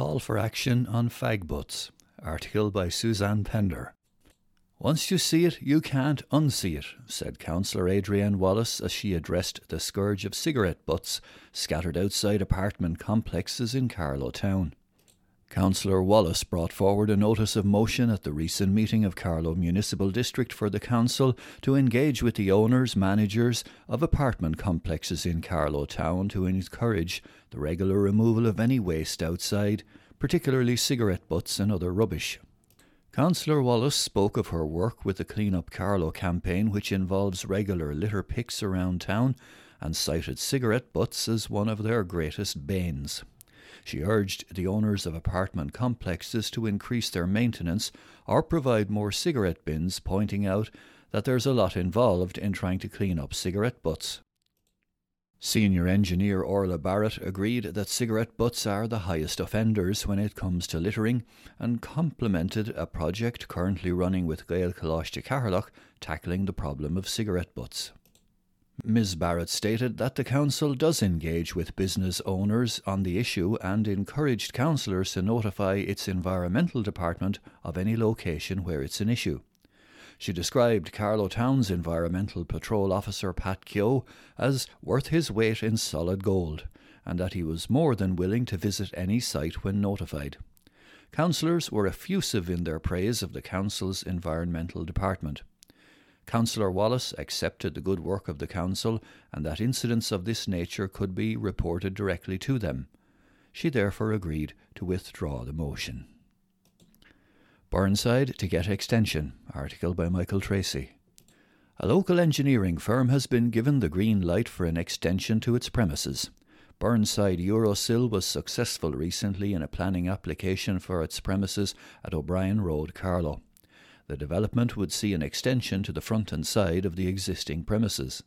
Call for action on fag butts. Article by Suzanne Pender. Once you see it, you can't unsee it, said Councillor Adrienne Wallace as she addressed the scourge of cigarette butts scattered outside apartment complexes in Carlow Town. Councillor Wallace brought forward a notice of motion at the recent meeting of Carlow Municipal District for the Council to engage with the owners, managers of apartment complexes in Carlow Town to encourage the regular removal of any waste outside, particularly cigarette butts and other rubbish. Councillor Wallace spoke of her work with the Clean Up Carlow campaign, which involves regular litter picks around town, and cited cigarette butts as one of their greatest banes. She urged the owners of apartment complexes to increase their maintenance or provide more cigarette bins, pointing out that there's a lot involved in trying to clean up cigarette butts. Senior engineer Orla Barrett agreed that cigarette butts are the highest offenders when it comes to littering and complimented a project currently running with Gaelcholáiste Cheatharlach tackling the problem of cigarette butts. Ms. Barrett stated that the council does engage with business owners on the issue and encouraged councillors to notify its environmental department of any location where it's an issue. She described Carlow Town's environmental patrol officer Pat Keogh as worth his weight in solid gold, and that he was more than willing to visit any site when notified. Councillors were effusive in their praise of the council's environmental department. Councillor Wallace accepted the good work of the Council and that incidents of this nature could be reported directly to them. She therefore agreed to withdraw the motion. Burnside to get extension. Article by Michael Tracy. A local engineering firm has been given the green light for an extension to its premises. Burnside Eurocyl was successful recently in a planning application for its premises at O'Brien Road, Carlow. The development would see an extension to the front and side of the existing premises.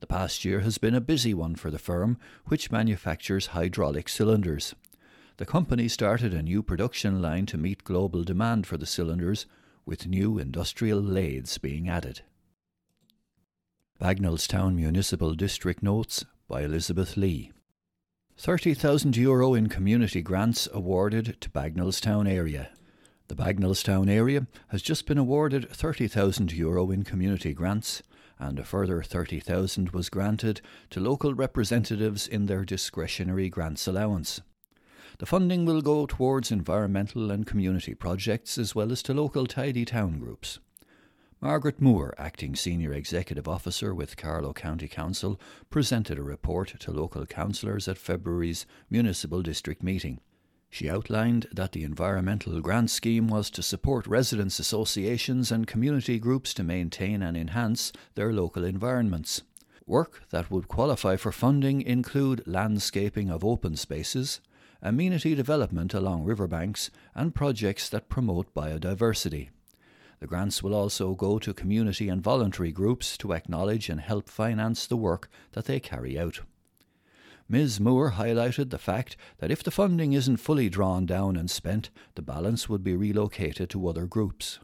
The past year has been a busy one for the firm, which manufactures hydraulic cylinders. The company started a new production line to meet global demand for the cylinders, with new industrial lathes being added. Bagnallstown Municipal District Notes by Elizabeth Lee. €30,000 Euro in community grants awarded to Bagnallstown area. The Bagnallstown area has just been awarded €30,000 Euro in community grants, and a further 30,000 was granted to local representatives in their discretionary grants allowance. The funding will go towards environmental and community projects as well as to local tidy town groups. Margaret Moore, Acting Senior Executive Officer with Carlow County Council, presented a report to local councillors at February's Municipal District meeting. She outlined that the environmental grant scheme was to support residents' associations and community groups to maintain and enhance their local environments. Work that would qualify for funding include landscaping of open spaces, amenity development along riverbanks, and projects that promote biodiversity. The grants will also go to community and voluntary groups to acknowledge and help finance the work that they carry out. Ms. Moore highlighted the fact that if the funding isn't fully drawn down and spent, the balance would be relocated to other groups.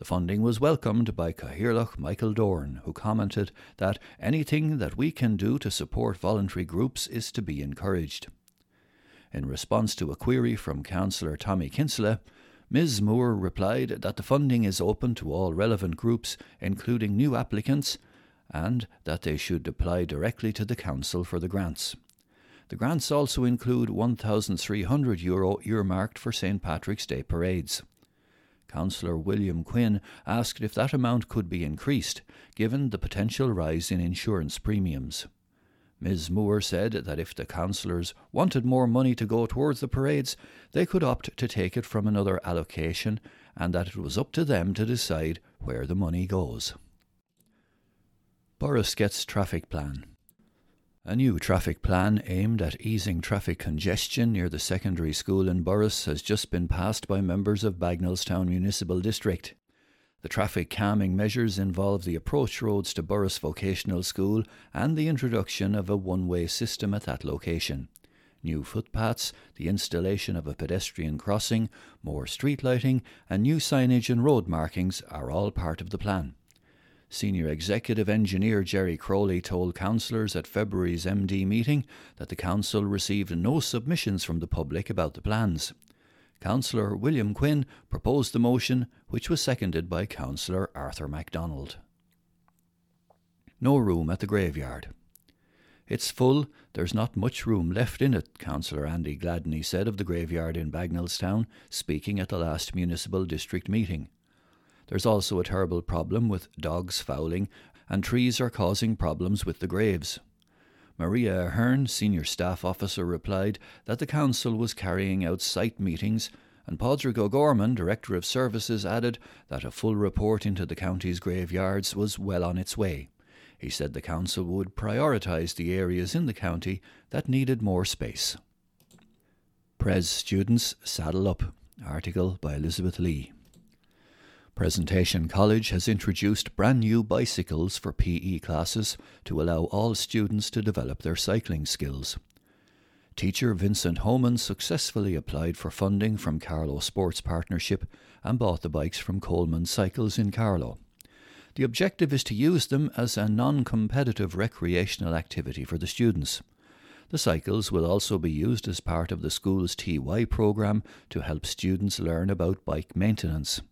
The funding was welcomed by Cathaoirleach Michael Doran, who commented that anything that we can do to support voluntary groups is to be encouraged. In response to a query from Councillor Tommy Kinsella, Ms. Moore replied that the funding is open to all relevant groups, including new applicants, and that they should apply directly to the Council for the grants. The grants also include €1,300 Euro earmarked for St Patrick's Day parades. Councillor William Quinn asked if that amount could be increased, given the potential rise in insurance premiums. Ms. Moore said that if the councillors wanted more money to go towards the parades, they could opt to take it from another allocation, and that it was up to them to decide where the money goes. Borris gets traffic plan. A new traffic plan aimed at easing traffic congestion near the secondary school in Borris has just been passed by members of Bagnallstown Municipal District. The traffic calming measures involve the approach roads to Borris Vocational School and the introduction of a one way system at that location. New footpaths, the installation of a pedestrian crossing, more street lighting, and new signage and road markings are all part of the plan. Senior Executive Engineer Jerry Crowley told councillors at February's MD meeting that the council received no submissions from the public about the plans. Councillor William Quinn proposed the motion, which was seconded by Councillor Arthur MacDonald. No room at the graveyard. It's full, there's not much room left in it, Councillor Andy Gladney said of the graveyard in Bagnallstown, speaking at the last municipal district meeting. There's also a terrible problem with dogs fouling, and trees are causing problems with the graves. Maria Ahern, senior staff officer, replied that the council was carrying out site meetings, and Padraig O'Gorman, director of services, added that a full report into the county's graveyards was well on its way. He said the council would prioritise the areas in the county that needed more space. Pres students saddle up. Article by Elizabeth Lee. Presentation College has introduced brand new bicycles for PE classes to allow all students to develop their cycling skills. Teacher Vincent Homan successfully applied for funding from Carlow Sports Partnership and bought the bikes from Coleman Cycles in Carlow. The objective is to use them as a non competitive recreational activity for the students. The cycles will also be used as part of the school's TY programme to help students learn about bike maintenance.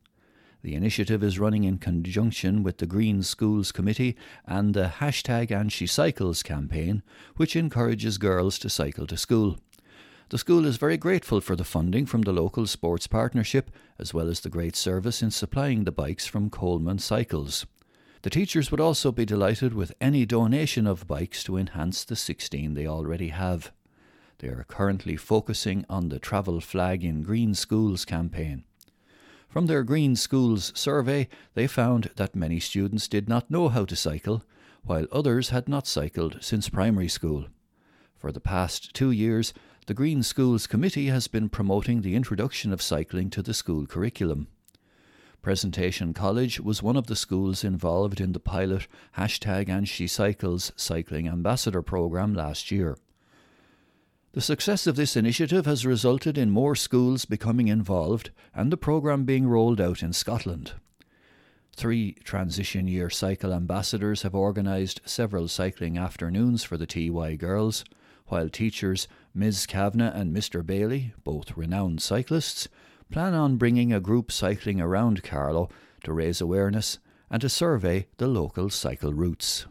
The initiative is running in conjunction with the Green Schools Committee and the hashtag And She Cycles campaign, which encourages girls to cycle to school. The school is very grateful for the funding from the local sports partnership, as well as the great service in supplying the bikes from Coleman Cycles. The teachers would also be delighted with any donation of bikes to enhance the 16 they already have. They are currently focusing on the Travel Flag in Green Schools campaign. From their Green Schools survey, they found that many students did not know how to cycle, while others had not cycled since primary school. For the past two years, the Green Schools Committee has been promoting the introduction of cycling to the school curriculum. Presentation College was one of the schools involved in the pilot hashtag and she cycles cycling ambassador program last year. The success of this initiative has resulted in more schools becoming involved and the programme being rolled out in Scotland. Three transition year cycle ambassadors have organised several cycling afternoons for the TY girls, while teachers Ms. Kavanagh and Mr. Bailey, both renowned cyclists, plan on bringing a group cycling around Carlow to raise awareness and to survey the local cycle routes.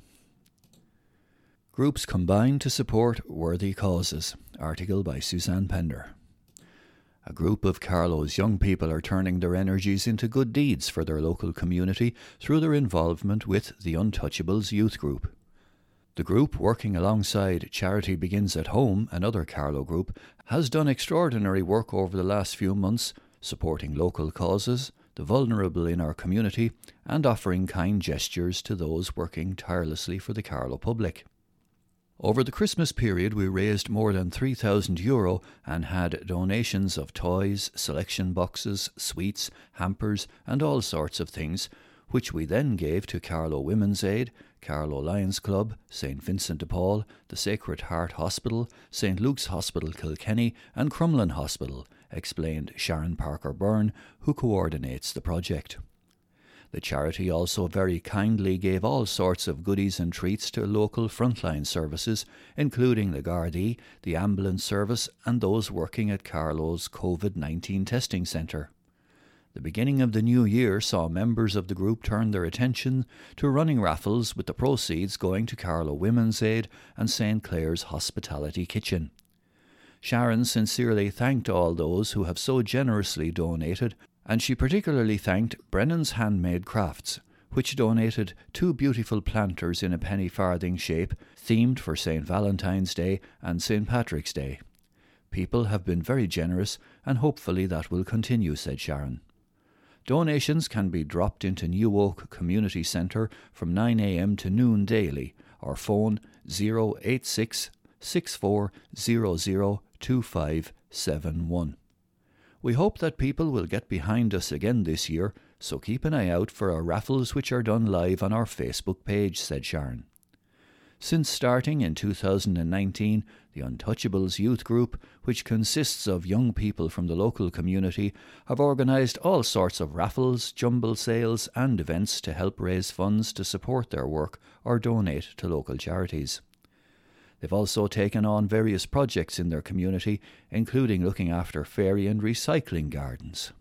Groups combine to support worthy causes. Article by Suzanne Pender. A group of Carlow's young people are turning their energies into good deeds for their local community through their involvement with the Untouchables Youth Group. The group, working alongside Charity Begins at Home, another Carlow group, has done extraordinary work over the last few months, supporting local causes, the vulnerable in our community, and offering kind gestures to those working tirelessly for the Carlow public. Over the Christmas period, we raised more than 3,000 euro and had donations of toys, selection boxes, sweets, hampers, and all sorts of things, which we then gave to Carlow Women's Aid, Carlow Lions Club, St Vincent de Paul, the Sacred Heart Hospital, St Luke's Hospital Kilkenny, and Crumlin Hospital, explained Sharon Parker Byrne, who coordinates the project. The charity also very kindly gave all sorts of goodies and treats to local frontline services, including the Gardaí, the ambulance service, and those working at Carlow's COVID 19 testing centre. The beginning of the new year saw members of the group turn their attention to running raffles with the proceeds going to Carlow Women's Aid and St Clair's Hospitality Kitchen. Sharon sincerely thanked all those who have so generously donated and she particularly thanked Brennan's Handmade Crafts, which donated two beautiful planters in a penny farthing shape, themed for St. Valentine's Day and St. Patrick's Day. People have been very generous, and hopefully that will continue, said Sharon. Donations can be dropped into New Oak Community Centre from 9am to noon daily, or phone 086 6400 2571. We hope that people will get behind us again this year, so keep an eye out for our raffles which are done live on our Facebook page, said Sharon. Since starting in 2019, the Untouchables Youth Group, which consists of young people from the local community, have organised all sorts of raffles, jumble sales, and events to help raise funds to support their work or donate to local charities. They've also taken on various projects in their community, including looking after fairy and recycling gardens.